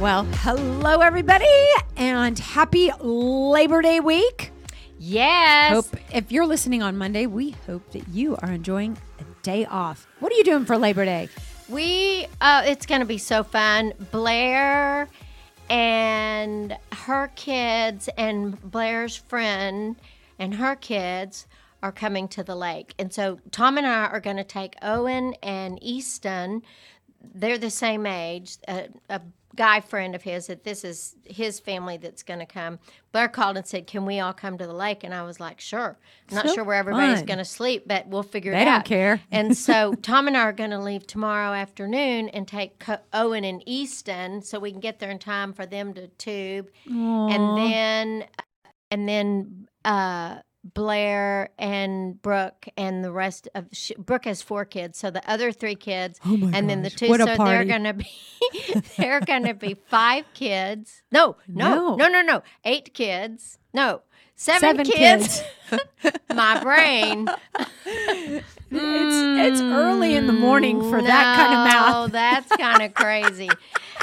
Well, hello, everybody, and happy Labor Day week. Yes. Hope if you're listening on Monday, we hope that you are enjoying a day off. What are you doing for Labor Day? We, uh, it's going to be so fun. Blair and her kids and Blair's friend and her kids are coming to the lake. And so Tom and I are going to take Owen and Easton. They're the same age. A, a guy friend of his that this is his family that's going to come. Blair called and said, "Can we all come to the lake?" And I was like, "Sure." I'm not So sure where everybody's going to sleep, but we'll figure They it don't care. And so Tom and I are going to leave tomorrow afternoon and take Co- Owen and Easton so we can get there in time for them to tube. And then and then uh Blair and Brooke and the rest of sh- Brooke has four kids, so the other three kids, Oh and then the two. so they're gonna be they're gonna be five kids. No, No. no, no, no, no, eight kids. No, seven, Seven kids. My brain. It's it's mm. early in the morning for that kind of No, math. that's kind of crazy.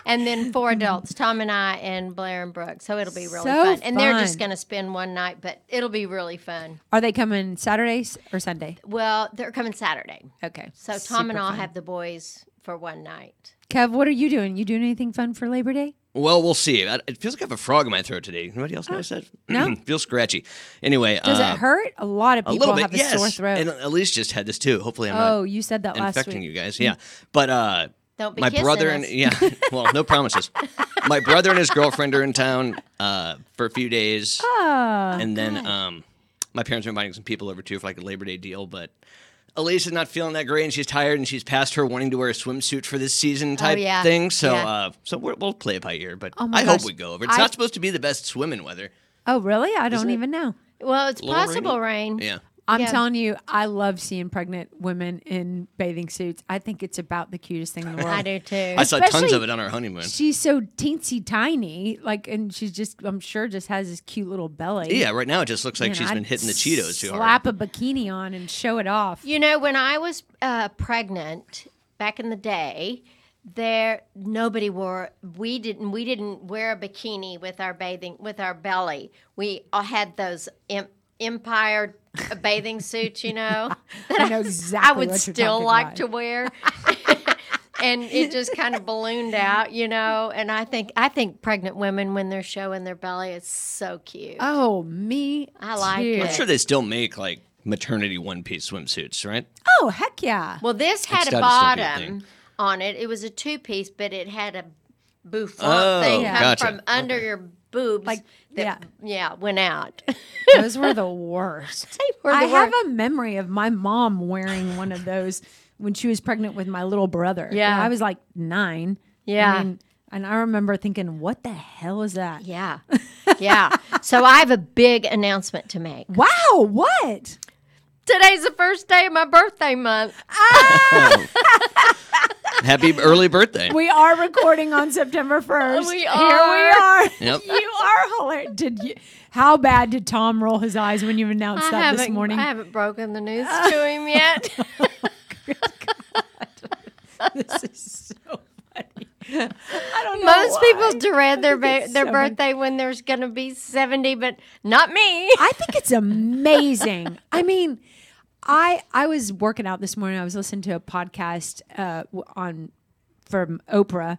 And then four adults, Tom and I, and Blair and Brooke. So it'll be really So fun. And they're just going to spend one night, but it'll be really fun. Are they coming Saturdays or Sunday? Well, they're coming Saturday. Okay. So Tom Super and I'll fun. have the boys for one night. Kev, what are you doing? You doing anything fun for Labor Day? Well, we'll see. It feels like I have a frog in my throat today. Anybody else notice that? no. feels scratchy. Anyway, Does uh, it hurt? A lot of people A people little bit, have a yes. sore throat. And Elise just had this too. Hopefully, I'm not. oh, not you said that last infecting week. you guys. Yeah, but uh, Don't be my brother us. and yeah, well, no promises. my brother and his girlfriend are in town uh, for a few days, Oh, and then um, my parents are inviting some people over too for like a Labor Day deal, but. Elise is not feeling that great, and she's tired, and she's past her wanting to wear a swimsuit for this season type Oh, yeah. thing. So, Yeah. uh, so we're, we'll play it by ear. But Oh my I hope we go over. It's I- not supposed to be the best swimming weather. oh, really? I don't Isn't it? even know. Well, it's little rainy. possible rain. Yeah. I'm Yeah. telling you, I love seeing pregnant women in bathing suits. I think it's about the cutest thing in the world. I do too. I saw tons of it on our honeymoon. She's so teensy tiny, like, and she's just, I'm sure, just has this cute little belly. Yeah, right now it just looks like Man, she's I'd been hitting the Cheetos too hard. Slap a bikini on and show it off. You know, when I was uh, pregnant back in the day, there nobody wore. We didn't. We didn't wear a bikini with our bathing with our belly. We all had those em, Empire bathing suit, You know, that I know I exactly would what you're still like about. to wear. And it just kind of ballooned out, you know. And I think I think pregnant women when they're showing their belly is so cute. Oh, me. I like too. it. I'm sure they still make like maternity one piece swimsuits, right? Oh, heck yeah. Well, this had a gotta still be a bottom on it. It was a two piece, but it had a bouffant Oh, thing gotcha. from under your boobs. Like, that, yeah, went out. Those were the worst. were I the have a memory of my mom wearing one of those when she was pregnant with my little brother. Yeah. And I was like nine. Yeah. I mean, and I remember thinking, what the hell is that? yeah, yeah. So I have a big announcement to make. Wow, what? Today's the first day of my birthday month. Ah! Happy early birthday. We are recording on September 1st. We are. Here are. we are. Yep. You are hilarious. Did you, how bad did Tom roll his eyes when you announced I that this morning? I haven't broken the news to him yet. Oh, this is so funny. I don't know. Most why. people dread their ba- their so funny. birthday when there's going to be seventy, but not me. I think it's amazing. I mean, I I was working out this morning. I was listening to a podcast uh, on from Oprah,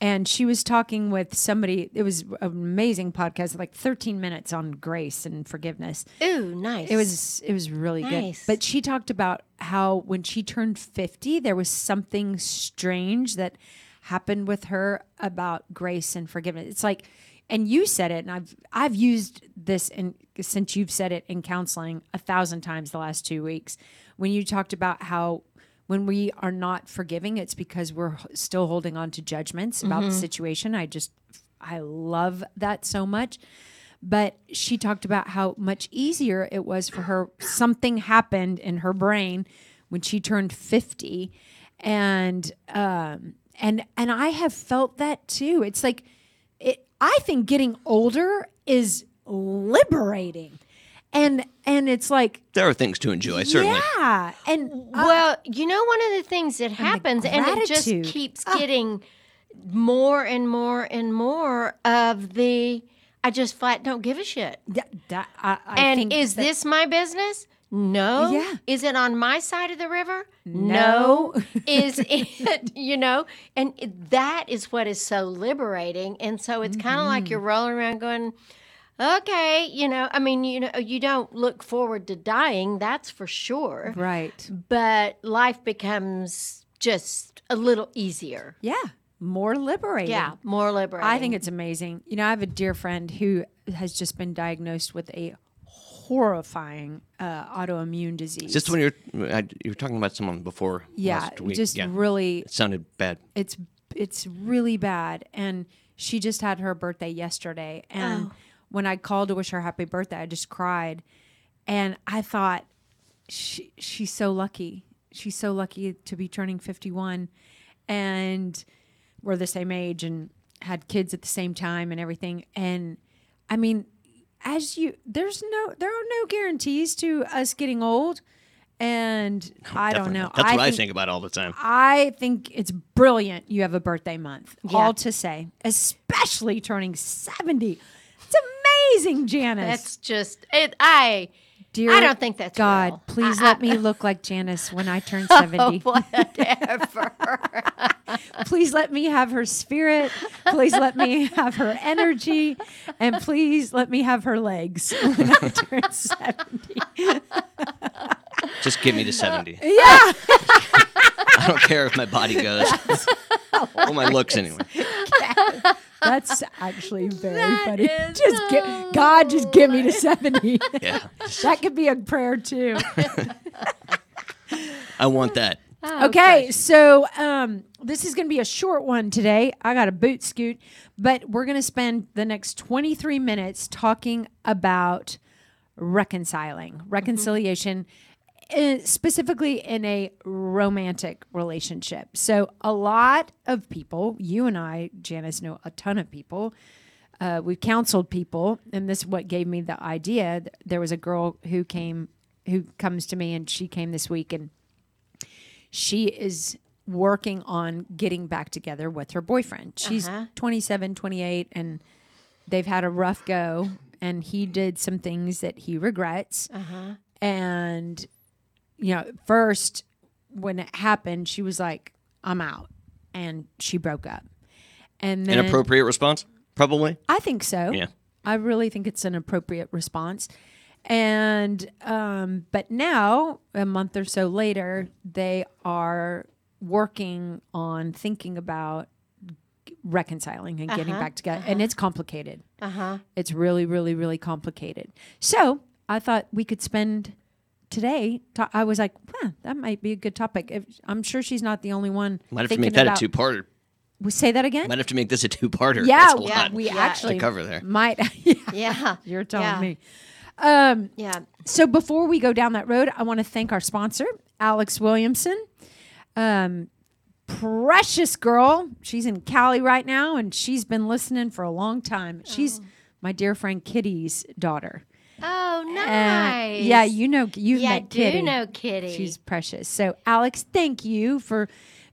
and she was talking with somebody. It was an amazing podcast, like 13 minutes on grace and forgiveness. Ooh, nice. It was it was really Nice. good. But she talked about how when she turned 50, there was something strange that happened with her about grace and forgiveness. It's like and you said it and I've I've used this in since you've said it in counseling a thousand times the last 2 weeks when you talked about how when we are not forgiving it's because we're still holding on to judgments about the situation. I just I love that so much. but she talked about how much easier it was for her. Something happened in her brain when she turned 50 and um and and I have felt that too. It's like I think getting older is liberating. And and it's like There are things to enjoy, certainly. yeah, and uh, Well, you know, one of the things that happens, and it just gratitude. keeps getting more and more and more of the I just flat don't give a shit. that, that- I, I and think is that- this my business? No. Yeah. Is it on my side of the river? No. is it, you know, and it- that is what is so liberating. And so it's kind of like Mm-hmm. you're rolling around going, okay, you know, I mean, you know, you don't look forward to dying, that's for sure. right? But life becomes just a little easier. Yeah, more liberating. Yeah, more liberating. I think it's amazing. You know, I have a dear friend who has just been diagnosed with a horrifying uh, autoimmune disease. Just when you're I, you were talking about someone before yeah, last week. just yeah. really it sounded bad. it's it's really bad and she just had her birthday yesterday and Oh. when i called to wish her happy birthday i just cried and i thought she she's so lucky she's so lucky to be turning 51 and we're the same age and had kids at the same time and everything and i mean as you there's no there are no guarantees to us getting old and i don't know not. That's what I think think about all the time. I think it's brilliant you have a birthday month. Yeah. All to say, especially turning 70. It's amazing, Janice. that's just it. I Dear I don't think that's God, real. please I- let me look like Janice when I turn 70. Oh, whatever. please let me have her spirit. Please let me have her energy. And please let me have her legs when I turn 70. Just give me to 70. Yeah. I don't care if my body goes. well, my looks anyway. That's actually very That funny. is Just get God, just get me to 70. Yeah. that could be a prayer too. I want that. okay, so um, this is going to be a short one today. I got a boot scoot, but we're going to spend the next 23 minutes talking about reconciling, reconciliation, uh, specifically in a romantic relationship. So, a lot of people, you and I, Janice, know a ton of people. Uh, we've counseled people, and this is what gave me the idea. There was a girl who came, who comes to me, and she came this week, and she is working on getting back together with her boyfriend. She's Uh-huh. 27, 28, and they've had a rough go. And he did some things that he regrets. Uh-huh. And, you know, first, when it happened, she was like, I'm out. And she broke up. And then Inappropriate response? Probably. I think so. Yeah. I really think it's an appropriate response. And um, but now, a month or so later, they are working on thinking about reconciling and getting back together. And it's complicated. Uh-huh. It's really, really, really complicated. So I thought we could spend today. ta- I was like, huh, that might be a good topic. If, I'm sure she's not the only one. Might have to make that about, a two-parter. We say that again. Might have to make this a two-parter. yeah, That's a we- lot we Yeah. actually to cover there. might. yeah, Yeah. you're telling Yeah. me. Um, Yeah. so before we go down that road, I want to thank our sponsor, Alex Williamson. Um, precious girl. She's in Cali right now, and she's been listening for a long time. She's my dear friend Kitty's daughter. Oh, Uh, nice. yeah, you know, you've yeah, I met Kitty. do know Kitty. She's precious. So, Alex, thank you for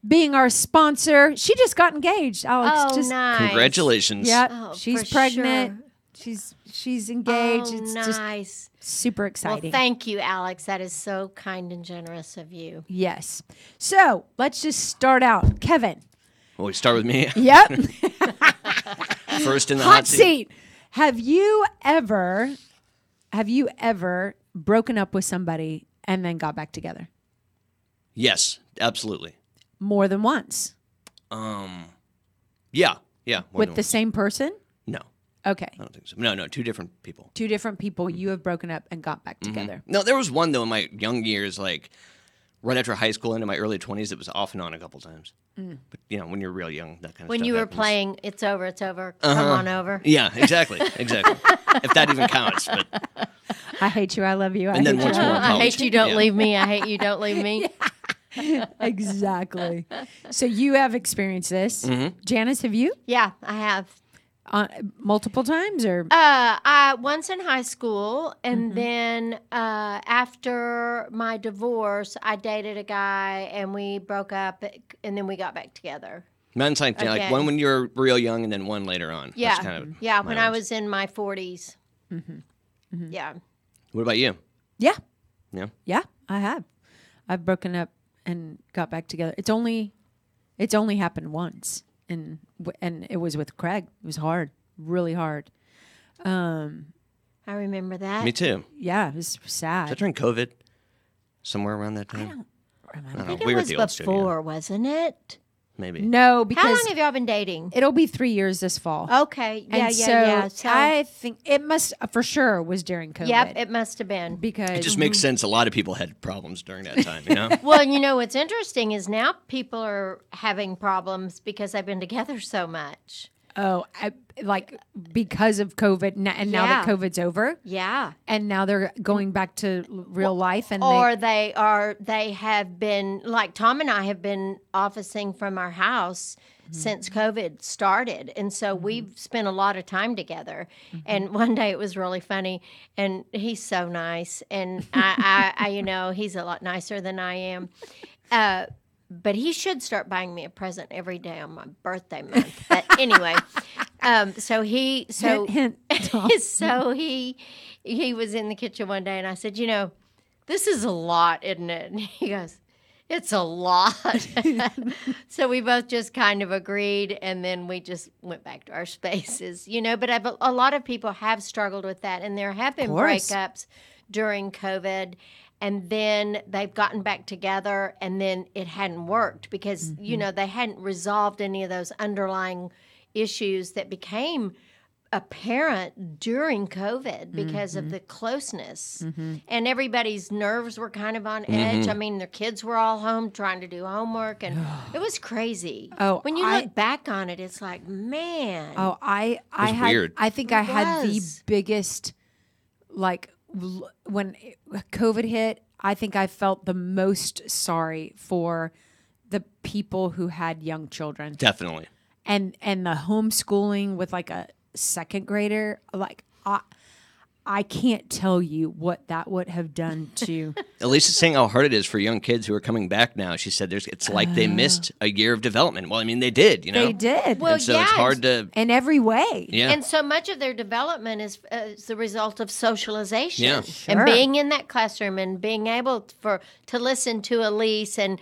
being our sponsor. She just got engaged. Alex, oh, just nice. Congratulations. yeah, Oh, she's for pregnant. sure. She's she's engaged. Oh, it's just nice. super Well, exciting. thank you, Alex. That is so kind and generous of you. yes. So let's just start out. Kevin. Well, we start with me Yep. first in the Hot seat. Have you ever have you ever broken up with somebody and then got back together? Yes, absolutely. More than once. Um, yeah, yeah. more with the once. same person? no, Okay. I don't think so. No, no, two different people. Two different people you have broken up and got back together. No, there was one though in my young years, like right after high school into my early 20s, it was off and on a couple times. But, you know, when you're real young, that kind of When stuff you were happens. playing, it's over, it's over. Come on over. Yeah, exactly. Exactly. if that even counts. But I hate you. I love you. I And then hate once you. more I hate you, don't Yeah. leave me. I hate you, don't leave me. exactly. So you have experienced this, Mm-hmm. Janice. Have you Yeah, I have. Uh, multiple times or? Uh, I once in high school, and then uh, after my divorce, I dated a guy, and we broke up, and then we got back together. mine's like, like one when you're real young and then one later on. Yeah, That's kind of yeah. my When I was in my 40s. Yeah. What about you? yeah, Yeah. yeah. I have. I've broken up and got back together. It's only, it's only happened once, and and it was with Craig. It was hard, really hard. Um, I remember that. Me too. yeah, it was Is that sad. during COVID? Somewhere around that time? Remember? I don't I know. think we it were was at the old studio. before, wasn't it? Maybe. No, because How long have y'all been dating? it'll be three years this fall. Okay. Yeah, and yeah, so yeah. So, I think it must uh, for sure was during COVID. yep, it must have been. because It just makes sense. A lot of people had problems during that time, you know? Well, you know what's interesting is now people are having problems because they've been together so much. oh, I, like because of COVID, and now that COVID's over, Yeah. and now they're going back to real life, and Or they, they are they have been like Tom and I have been officing from our house Mm-hmm. since COVID started. And so we've spent a lot of time together. Mm-hmm. And one day it was really funny and he's so nice and I, I, I you know, he's a lot nicer than I am. Uh but he should start buying me a present every day on my birthday month. But anyway, um, so he so hint, hint, so he he was in the kitchen one day and I said, you know, this is a lot, isn't it? And he goes, it's a lot. so we both just kind of agreed and then we just went back to our spaces, you know. But I've, a lot of people have struggled with that and there have been breakups during COVID. And then they've gotten back together, and then it hadn't worked because, you know, they hadn't resolved any of those underlying issues that became apparent during COVID because of mm-hmm. the closeness. Mm-hmm. And everybody's nerves were kind of on edge. Mm-hmm. I mean, their kids were all home trying to do homework, and it was crazy. Oh, when you I- look back on it, it's like, man. Oh, I I had weird. I think I had the biggest like l- when COVID hit, I think I felt the most sorry for the people who had young children Definitely. And and the homeschooling with like a second grader like I I can't tell you what that would have done to Elisa's saying how hard it is for young kids who are coming back now. She said there's it's like they missed a year of development. Well, I mean, they did, you know? They did Well, and so yeah, it's hard to, in every way. yeah. And so much of their development is, uh, is the result of socialization Yeah. Sure. and being in that classroom and being able for to listen to Elise and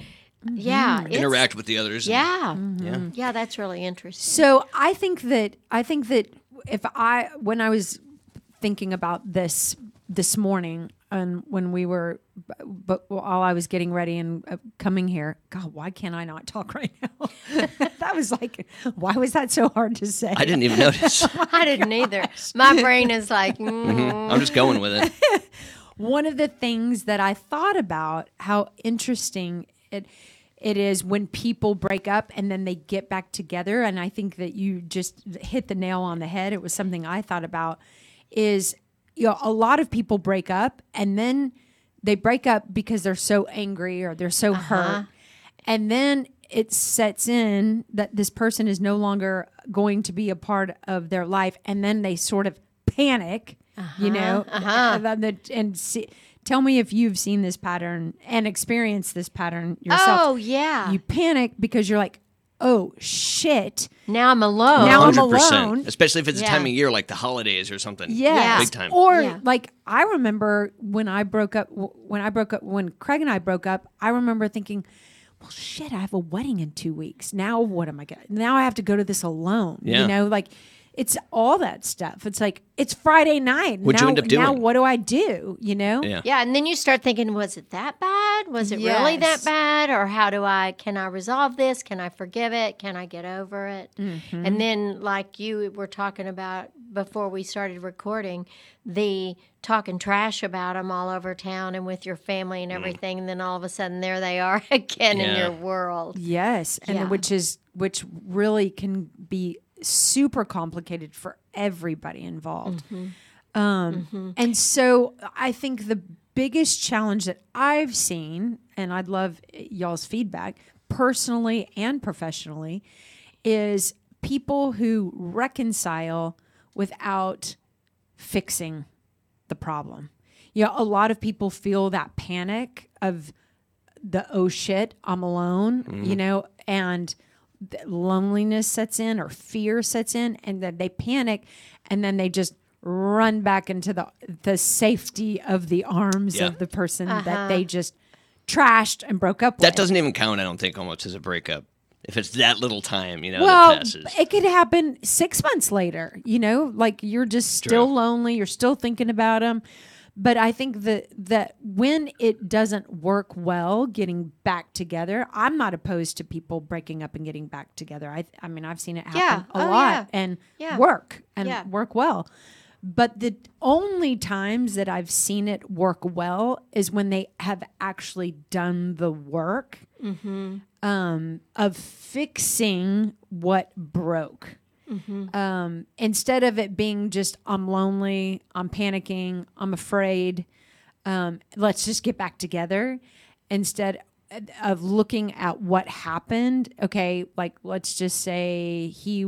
yeah, interact with the others. and- Yeah, Yeah. yeah, that's really interesting. So I think that I think that if I when I was thinking about this this morning and when we were but while I was getting ready and uh, coming here, God, why can't I not talk right now? that was like, why was that so hard to say? I didn't even notice. I didn't either. My brain is like, mm, I'm just going with it. one of the things that I thought about how interesting it it is when people break up and then they get back together. And I think that you just hit the nail on the head. It was something I thought about is you know a lot of people break up and then they break up because they're so angry or they're so uh-huh. hurt. And then it sets in that this person is no longer going to be a part of their life. And then they sort of panic you uh-huh. know uh-huh. and, then the- and see, tell me if you've seen this pattern and experienced this pattern yourself oh yeah. you panic because you're like oh shit now I'm alone. Now I'm alone. Especially if it's a Yeah. time of year like the holidays or something. Yes. Big time. Or Yeah. like I remember when I broke up when I broke up when Craig and I broke up, I remember thinking, well shit, I have a wedding in 2 weeks. Now what am I going to Now I have to go to this alone. Yeah. You know, like it's all that stuff. It's like it's Friday night. What'd you now, end up now what do I do? You know? Yeah. Yeah, and then you start thinking, was it that bad? Was it really that bad? Or how do I, can I resolve this? Can I forgive it? Can I get over it? Mm-hmm. And then, like you were talking about before we started recording, the talking trash about them all over town and with your family and everything. And then all of a sudden, there they are again in your world. Yes, and Yeah. which is which really can be super complicated for everybody involved. Mm-hmm. Um, mm-hmm. And so I think the biggest challenge that I've seen, and I'd love y'all's feedback personally and professionally, is people who reconcile without fixing the problem. You know, a lot of people feel that panic of the oh shit, I'm alone, you mm-hmm. know, and th- loneliness sets in or fear sets in, and then they panic, and then they just run back into the the safety of the arms Yeah. of the person that uh-huh. they just trashed and broke up That with. doesn't even count, I don't think, almost as a breakup. If it's that little time, you know, well, that passes. it could happen six months later. You know, like you're just still lonely. You're still thinking about them. But I think that that when it doesn't work well, getting back together, I'm not opposed to people breaking up and getting back together. I, I mean, I've seen it happen Yeah. a Oh, lot yeah. and Yeah. work and work well. But the only times that I've seen it work well is when they have actually done the work um, of fixing what broke. Um, instead of it being just, I'm lonely, I'm panicking, I'm afraid, um, let's just get back together. Instead of looking at what happened, okay, like let's just say he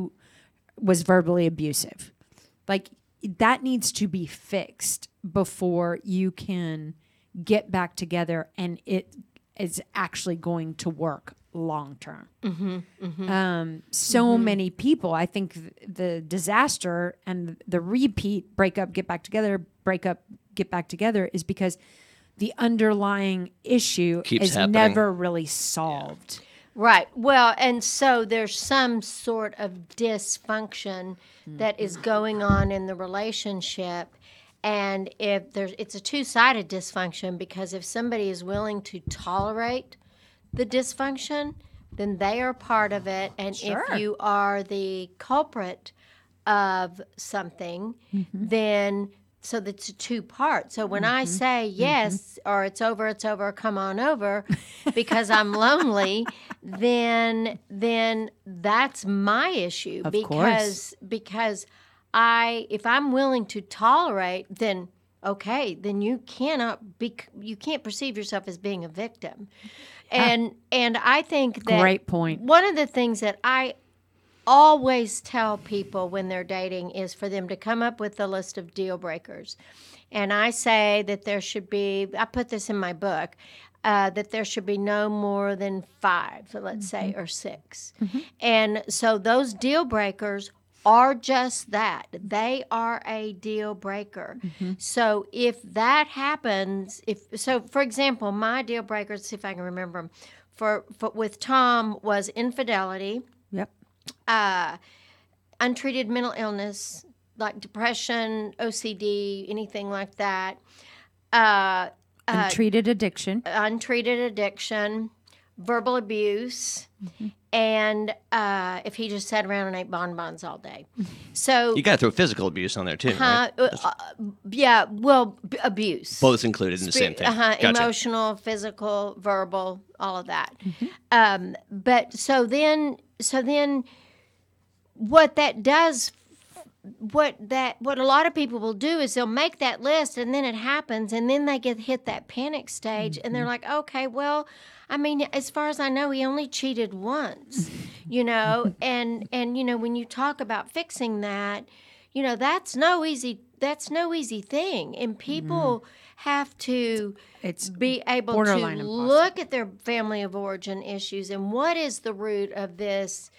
was verbally abusive. Like that needs to be fixed before you can get back together and it is actually going to work long term. Mm-hmm, mm-hmm. Um, so mm-hmm. many people, I think th- the disaster and the repeat breakup, get back together, breakup, get back together is because the underlying issue Keeps is happening. never really solved. Right. Well, and so there's some sort of dysfunction that is going on in the relationship. And if there's, it's a two sided dysfunction because if somebody is willing to tolerate the dysfunction, then they are part of it. And Sure. if you are the culprit of something, mm-hmm. then so that's a two part. So when I mm-hmm. say mm-hmm. yes or it's over, it's over, come on over because I'm lonely, then then that's my issue Of because because I if I'm willing to tolerate then okay, then you cannot be you can't perceive yourself as being a victim. Ah. And and I think that Great point. one of the things that I always tell people when they're dating is for them to come up with a list of deal breakers. And I say that there should be, I put this in my book, uh, that there should be no more than five, let's say, mm-hmm. or 6 mm-hmm. And so those deal breakers are just that. They are a deal breaker. So if that happens, if so, for example, my deal breakers, see if I can remember them. For, for with Tom was infidelity, Yep. uh, untreated mental illness like depression, OCD, anything like that, uh, Untreated addiction. untreated addiction, verbal abuse, and uh, if he just sat around and ate bonbons all day. So, you got to throw physical abuse on there too, uh, right? uh, yeah, well, b- abuse. Both included in the same thing. Uh-huh, Gotcha. Emotional, physical, verbal, all of that. Um, but so then, so then, what that does, what that, what a lot of people will do is they'll make that list, and then it happens, and then they get hit that panic stage, and they're like, okay, well. I mean, as far as I know, he only cheated once, you know, and and you know when you talk about fixing that, you know that's no easy that's no easy thing, and people have to It's be able to impossible. look at their family of origin issues and what is the root of this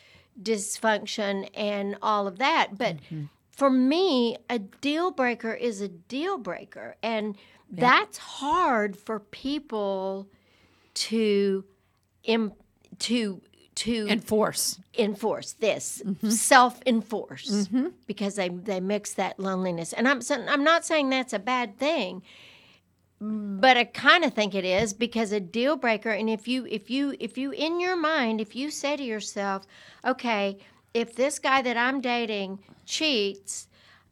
dysfunction and all of that. But Mm-hmm. For me, a deal breaker is a deal breaker, and that's hard for people to im- to to Enforce. enforce this. Mm-hmm. self enforce because they they mix that loneliness. And i'm i'm not saying that's a bad thing but i kind of think it is because a deal breaker and if you if you if you in your mind if you say to yourself okay if this guy that i'm dating cheats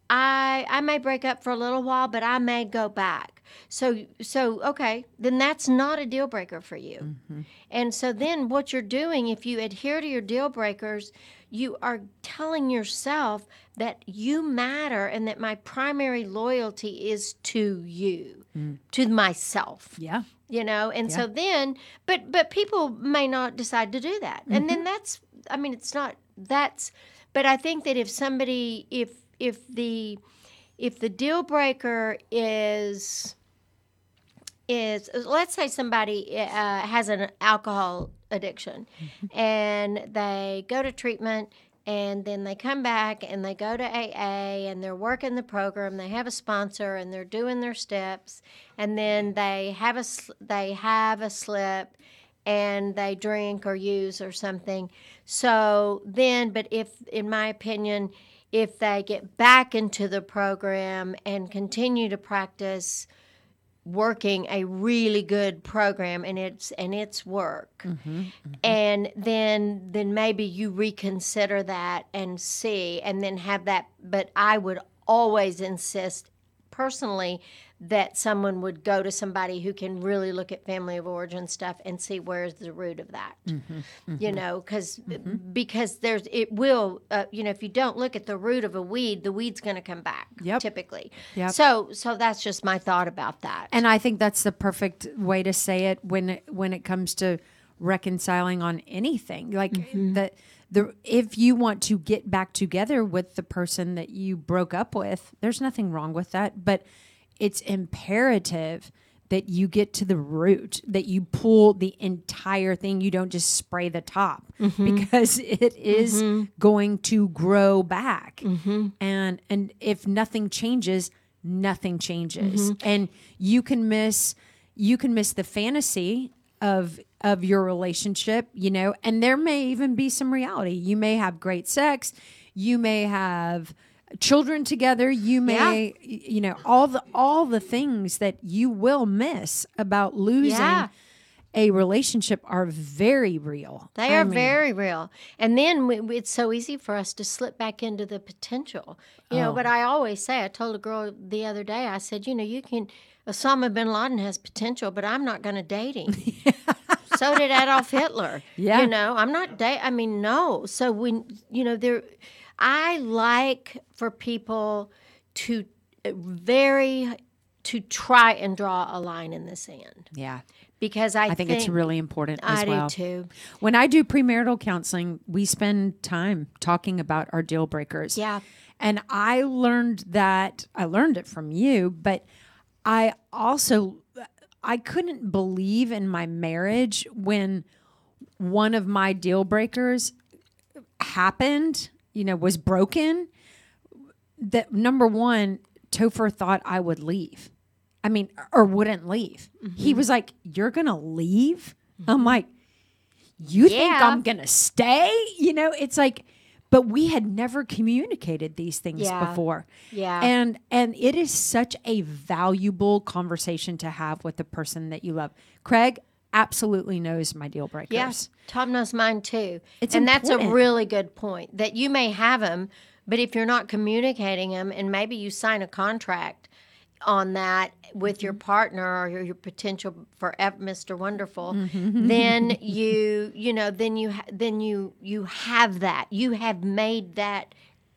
i i may break up for a little while but i may go back. So so okay then that's not a deal breaker for you. Mm-hmm. And so then what you're doing, if you adhere to your deal breakers, you are telling yourself that you matter and that my primary loyalty is to you, mm. to myself. Yeah. You know, and so then, but but people may not decide to do that, and then mm-hmm. that's, I mean, it's not that's, but I think that if somebody, if if the if the deal breaker is is let's say somebody uh, has an alcohol addiction and they go to treatment and then they come back and they go to AA and they're working the program they have a sponsor and they're doing their steps and then they have a they have a slip and they drink or use or something so then but if in my opinion if they get back into the program and continue to practice working a really good program and it's and it's work mm-hmm, mm-hmm. and then then maybe you reconsider that and see and then have that but i would always insist personally that someone would go to somebody who can really look at family of origin stuff and see where's the root of that mm-hmm, mm-hmm. you know because uh, mm-hmm. because there's it will uh, you know if you don't look at the root of a weed the weed's going to come back Yep. typically Yep. so so that's just my thought about that And I think that's the perfect way to say it when it, when it comes to reconciling on anything. Like that the if you want to get back together with the person that you broke up with, there's nothing wrong with that, but it's imperative that you get to the root, that you pull the entire thing. You don't just spray the top mm-hmm. because it is mm-hmm. going to grow back. Mm-hmm. And and if nothing changes, nothing changes. And you can miss you can miss the fantasy of of your relationship, you know, and there may even be some reality. You may have great sex, you may have children together, you may y- you know, all the all the things that you will miss about losing Yeah. a relationship are very real. They I are mean, very real. And then we, it's so easy for us to slip back into the potential. You know, Oh. but I always say, I told a girl the other day, I said, you know, you can, Osama bin Laden has potential, but I'm not going to date him. so did Adolf Hitler. Yeah. You know, I'm not date. I mean, no. So when, you know, there, I like for people to uh, very, to try and draw a line in the sand Yeah. because I, I think, it's really important as I well. do too. When I do premarital counseling, we spend time talking about our deal breakers. Yeah. And I learned that I learned it from you, but I also I couldn't believe in my marriage when one of my deal breakers happened, you know, was broken. That number one, Topher thought I would leave. I mean, or wouldn't leave. He Mm-hmm. was like, You're gonna leave? I'm like, You think I'm gonna stay? You know, it's like, but we had never communicated these things Yeah. before. Yeah. And and it is such a valuable conversation to have with the person that you love. Craig absolutely knows my deal breakers. Yes, Tom knows mine too. It's and that's a really good point that you may have them, but if you're not communicating them, and maybe you sign a contract on that with your partner or your, your potential for Mr. Wonderful, mm-hmm. then you you know then you ha- then you you have that you have made that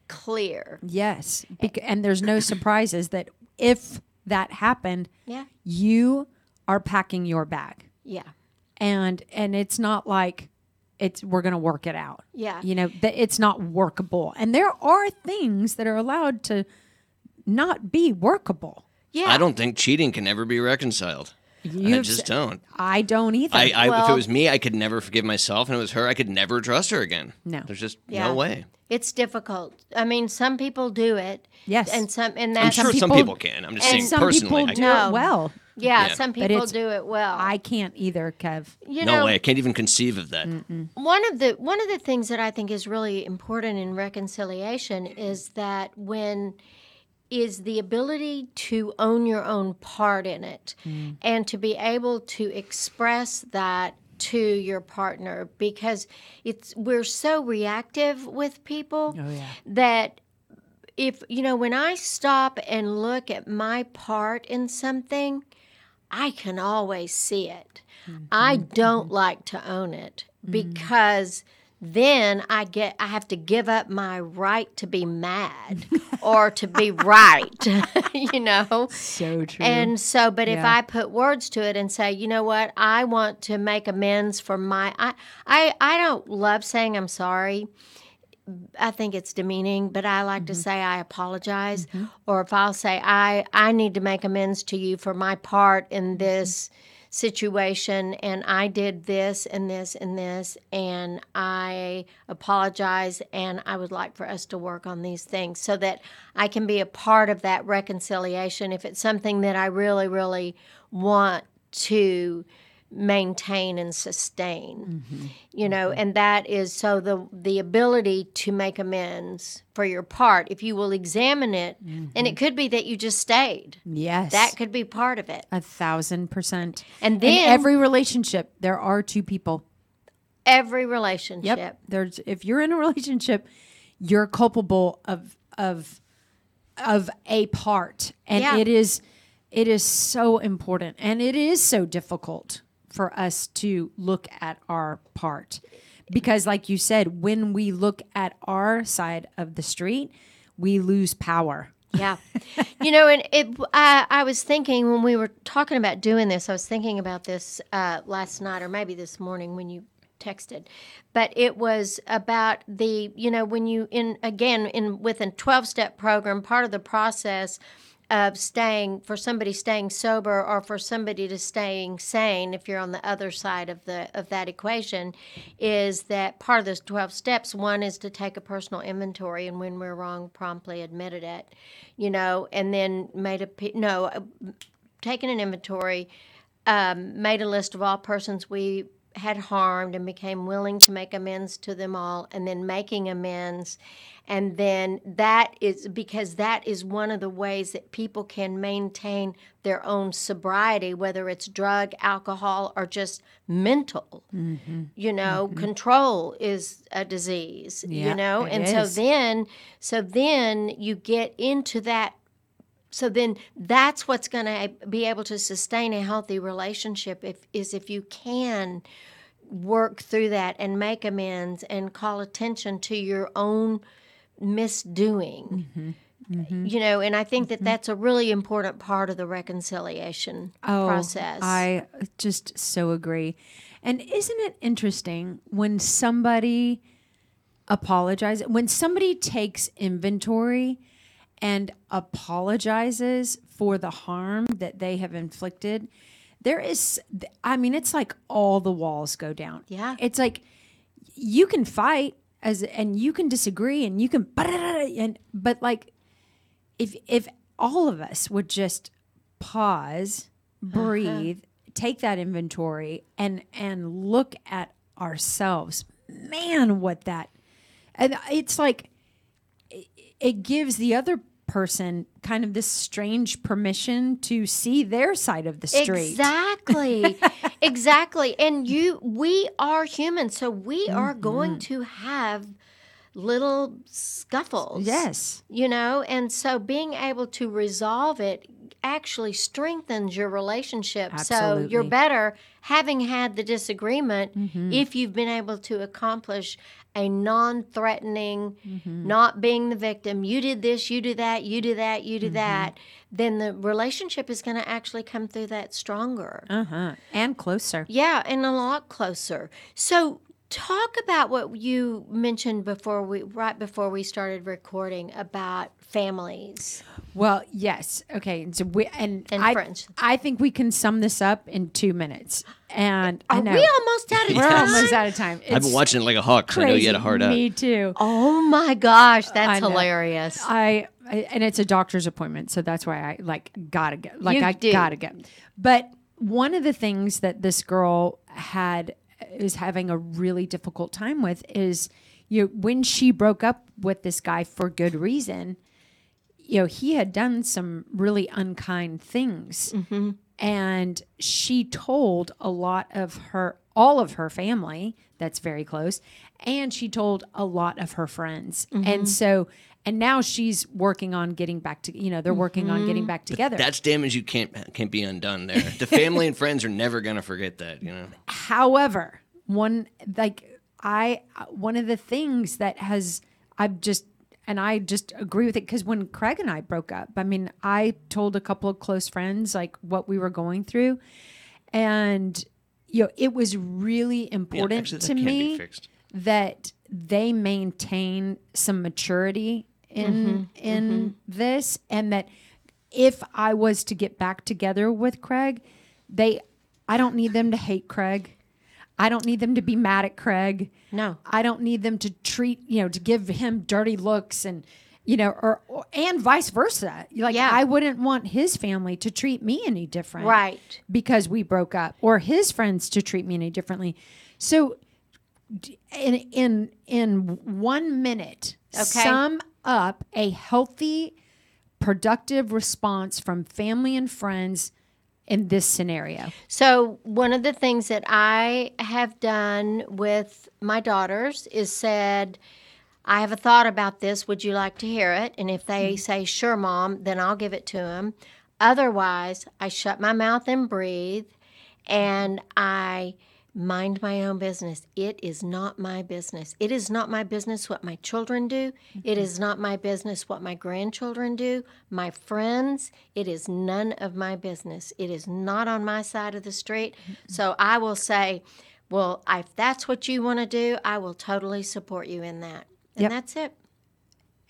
clear. Yes. Bec- and there's no surprises that if that happened, Yeah, you are packing your bag. Yeah, And and it's not like it's we're going to work it out. yeah. You know, that it's not workable. And there are things that are allowed to not be workable. yeah. I don't think cheating can ever be reconciled. I You've just don't. I don't either. I, I if it was me, I could never forgive myself, and it was her, I could never trust her again. No. there's just Yeah. no way. It's difficult. I mean, some people do it. Yes. and some and I'm sure some people- people can. I'm just and saying some personally. people I do. No. it well. Yeah, Yeah. some people it's- do it well. I can't either, Kev. you no know, way. I can't even conceive of that. one of the one of the things that I think is really important in reconciliation is that when is the ability to own your own part in it mm. and to be able to express that to your partner because it's we're so reactive with people Oh, yeah. that if you know when I stop and look at my part in something I can always see it. Mm-hmm. I mm-hmm. don't like to own it mm-hmm. because then I get I have to give up my right to be mad or to be right, you know. So true. And so, but if I put words to it and say, you know what, I want to make amends for my, I, I, I don't love saying I'm sorry. I think it's demeaning, but I like to mm-hmm. say I apologize, mm-hmm. or if I'll say I, I need to make amends to you for my part in mm-hmm. this situation, and I did this and this and this, and I apologize, and I would like for us to work on these things so that I can be a part of that reconciliation if it's something that I really, really want to maintain and sustain mm-hmm. you know mm-hmm. and that is so the the ability to make amends for your part if you will examine it and it mm-hmm. could be that you just stayed yes. that could be part of it a thousand percent. and In then every relationship, there are two people. every relationship Yep. There's if you're in a relationship, you're culpable of of of a part. And Yeah. it is it is so important and it is so difficult for us to look at our part. Because like you said, when we look at our side of the street, we lose power. Yeah. you know, and it, I, I was thinking when we were talking about doing this, I was thinking about this uh, last night or maybe this morning when you texted. But it was about the, you know, when you, in again, in with a 12 step program, part of the process of staying for somebody staying sober or for somebody to staying sane if you're on the other side of the of that equation is that part of those 12 steps one is to take a personal inventory and when we're wrong promptly admitted it you know and then made a no uh, taken an inventory um, made a list of all persons we had harmed and became willing to make amends to them all and then making amends. And then that is because that is one of the ways that people can maintain their own sobriety whether it's drug alcohol or just mental. Mm-hmm. You know mm-hmm. control is a disease Yeah, you know and so is. then so then you get into that so then that's what's going to be able to sustain a healthy relationship if is if you can work through that and make amends and call attention to your own misdoing. Mm-hmm. Mm-hmm. You know and i think that mm-hmm. that's a really important part of the reconciliation oh, process. Oh, I just so agree. And isn't it interesting when somebody apologizes, when somebody takes inventory and apologizes for the harm that they have inflicted? There is, I mean, it's like all the walls go down. Yeah. It's like you can fight as, and you can disagree and you can, and, but like, if if all of us would just pause, uh-huh. breathe, take that inventory and and look at ourselves, man, what that and it's like it, it gives the other person kind of this strange permission to see their side of the street. Exactly. exactly. And you we are human, so we are going Mm-hmm. to have little scuffles. Yes. You know, and so being able to resolve it actually strengthens your relationship. So you're Mm-hmm. better having had the disagreement if you've been able to accomplish a non threatening, Mm-hmm. not being the victim, you did this, you do that, you do that, you do Mm-hmm. that, then the relationship is going to actually come through that stronger. Uh-huh. And closer. Yeah, and a lot closer. So talk about what you mentioned before we right before we started recording about families. Well, yes. Okay. So we and, And I, friends. I think we can sum this up in two minutes. And I Are know we almost out of we're time? almost out of time. I've been watching it like a hawk. hawk. 'cause I know you had a crazy. hard out. Me too. Oh my gosh, that's I hilarious. I I- and it's a doctor's appointment, so that's why I like gotta go. Like You I do. gotta go. But one of the things that this girl had is having a really difficult time with is you know, when she broke up with this guy for good reason. You know, he had done some really unkind things, mm-hmm. and she told a lot of her all of her family that's very close and she told a lot of her friends mm-hmm. and so and now she's working on getting back to you know they're working on getting mm-hmm. back together That's damage you can't can't be undone there. The family and friends are never gonna forget that, you know. however one like i one of the things that has i've just and i just agree with it because when craig and i broke up i mean i told a couple of close friends like what we were going through. And you know it was really Yeah, important actually, to me that they maintain some maturity in mm-hmm. in mm-hmm. this and that if I was to get back together with Craig, they I don't need them to hate Craig. I don't need them to be mad at Craig. No. I don't need them to treat, you know, to give him dirty looks and you know, or, or and vice versa. Like Yeah. I wouldn't want his family to treat me any different Right. because we broke up or his friends to treat me any differently. So in in in 1 minute Okay. sum up a healthy productive response from family and friends in this scenario. So, one of the things that I have done with my daughters is said, I have a thought about this. Would you like to hear it? And if they mm-hmm. say, sure, mom, then I'll give it to them. Otherwise, I shut my mouth and breathe and I mind my own business. It is not my business. It is not my business what my children do. It mm-hmm. is not my business what my grandchildren do, my friends. It is none of my business. It is not on my side of the street. Mm-hmm. So I will say, well, if that's what you want to do, I will totally support you in that. And Yep. that's it.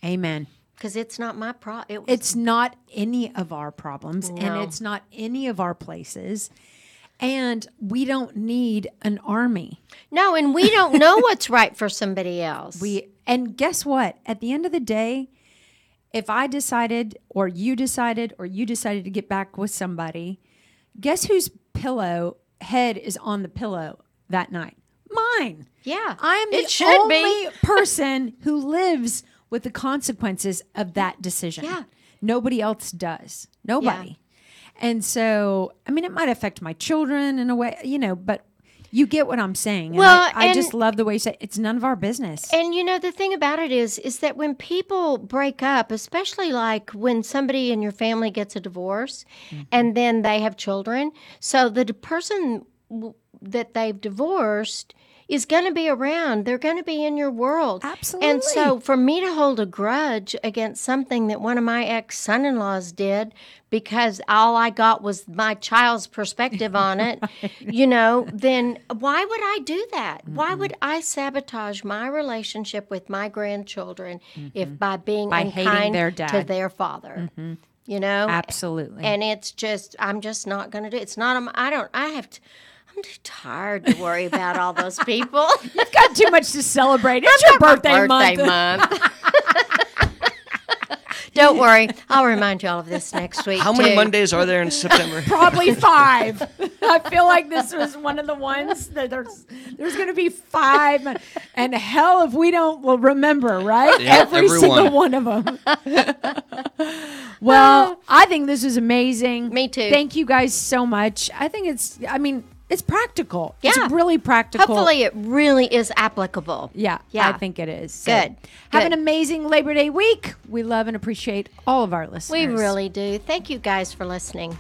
Amen. Because it's not my problem. It It's not any of our problems and it's not any of our places. And we don't need an army. no, and we don't know what's right for somebody else. We and guess what? At the end of the day, if I decided or you decided or you decided to get back with somebody, guess whose pillow head is on the pillow that night? Mine. yeah, I'm the it should only person who lives with the consequences of that decision. Yeah. Nobody else does. Nobody. And so, I mean, it might affect my children in a way, you know, but you get what I'm saying. And Well, I, I just love the way you say it's none of our business. And you know the thing about it is is that when people break up, especially like when somebody in your family gets a divorce Mm-hmm. and then they have children, so the person that they've divorced is going to be around. They're going to be in your world. Absolutely. And so for me to hold a grudge against something that one of my ex son-in-laws did because all I got was my child's perspective on it, you know, then why would I do that? Why mm-hmm. would I sabotage my relationship with my grandchildren if mm-hmm. by being By hating unkind their to dad. To their father? Mm-hmm. You know? Absolutely. And it's just I'm just not going to do it. It's not um, I don't I have to I'm too tired to worry about all those people. You've got too much to celebrate. It's your birthday, birthday month. month. Don't worry, I'll remind you all of this next week. How many too. Mondays are there in September? Probably five. I feel like this was one of the ones that there's there's going to be five, and hell if we don't will remember, right? Yeah, every every single one. one of them. well, I think this is amazing. Me too. Thank you guys so much. I think it's. I mean, it's practical. Yeah. It's really practical. Hopefully, it really is applicable. Yeah, Yeah. I think it is. So, Good, Have good. an amazing Labor Day week. We love and appreciate all of our listeners. We really do. Thank you guys for listening.